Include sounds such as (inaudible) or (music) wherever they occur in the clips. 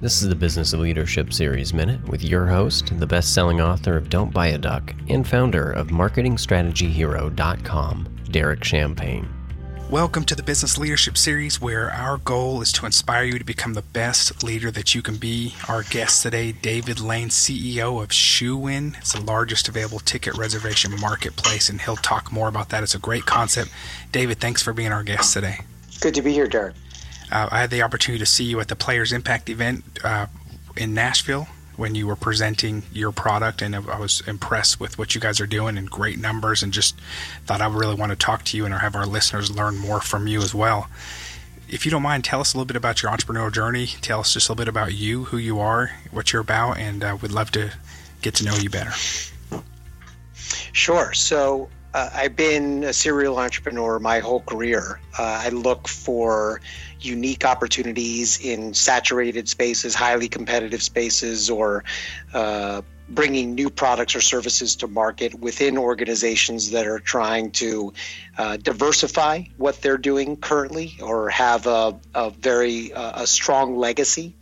This is the Business of Leadership Series Minute with your host, the best selling author of Don't Buy a Duck and founder of MarketingStrategyHero.com, Derek Champagne. Welcome to the Business Leadership Series, where our goal is to inspire you to become the best leader that you can be. Our guest today, David Lane, CEO of ShoeIn. It's the largest available ticket reservation marketplace, and he'll talk more about that. It's a great concept. David, thanks for being our guest today. Good to be here, Derek. Uh, I had the opportunity to see you at the Players Impact event uh, in Nashville when you were presenting your product, and I was impressed with what you guys are doing and great numbers, and just thought I really want to talk to you and have our listeners learn more from you as well. If you don't mind, tell us a little bit about your entrepreneurial journey. Tell us just a little bit about you, who you are, what you're about, and uh, we'd love to get to know you better. Sure. So uh, I've been a serial entrepreneur my whole career. Uh, I look for unique opportunities in saturated spaces, highly competitive spaces, or uh, bringing new products or services to market within organizations that are trying to uh, diversify what they're doing currently or have a, a very a strong legacy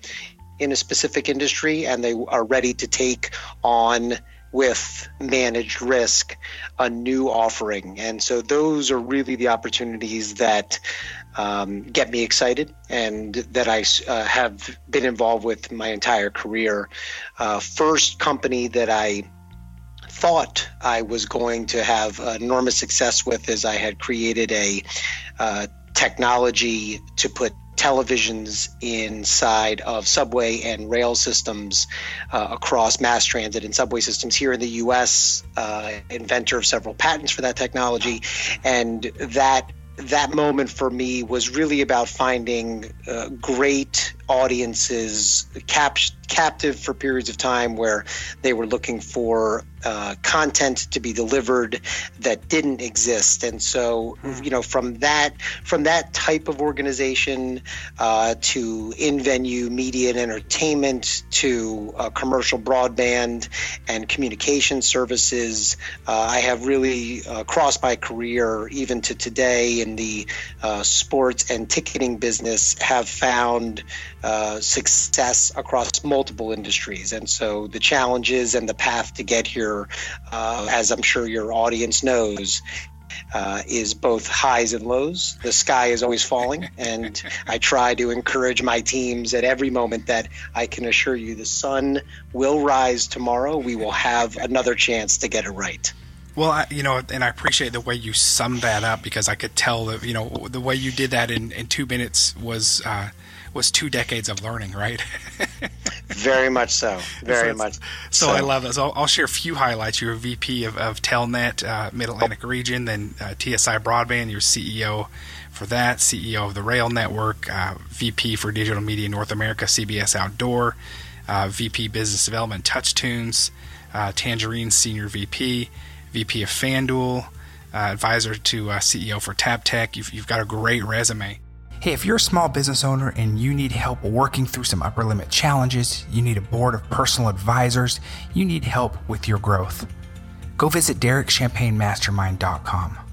in a specific industry and they are ready to take on with managed risk a new offering and so those are really the opportunities that um, get me excited and that I uh, have been involved with my entire career. Uh, first company that I thought I was going to have enormous success with is I had created a uh, technology to put televisions inside of subway and rail systems uh, across mass transit and subway systems here in the US, uh, inventor of several patents for that technology. And that that moment for me was really about finding uh, great audiences cap- captive for periods of time where they were looking for uh, content to be delivered that didn't exist and so hmm. you know from that from that type of organization uh, to in venue media and entertainment to uh, commercial broadband and communication services uh, I have really uh, crossed my career even to today in the uh, sports and ticketing business have found uh, success across multiple industries. And so the challenges and the path to get here, uh, as I'm sure your audience knows, uh, is both highs and lows. The sky is always falling, and (laughs) I try to encourage my teams at every moment that I can assure you the sun will rise tomorrow. We will have another chance to get it right. Well, I, you know, and I appreciate the way you summed that up because I could tell that, you know, the way you did that in, in two minutes was uh, was two decades of learning, right? (laughs) Very much so. Very so much. So, so, I love that. So I'll, I'll, share a few highlights. You're a VP of, of Telnet, uh, Mid Atlantic region, then uh, TSI Broadband. You're CEO for that, CEO of the Rail Network, uh, VP for Digital Media North America, CBS Outdoor, uh, VP Business Development, TouchTunes, uh, Tangerine Senior VP, VP of FanDuel, uh, advisor to CEO for TapTech. You've, you've got a great resume. Hey, if you're a small business owner and you need help working through some upper limit challenges, you need a board of personal advisors, you need help with your growth, go visit DerekChampagneMastermind.com.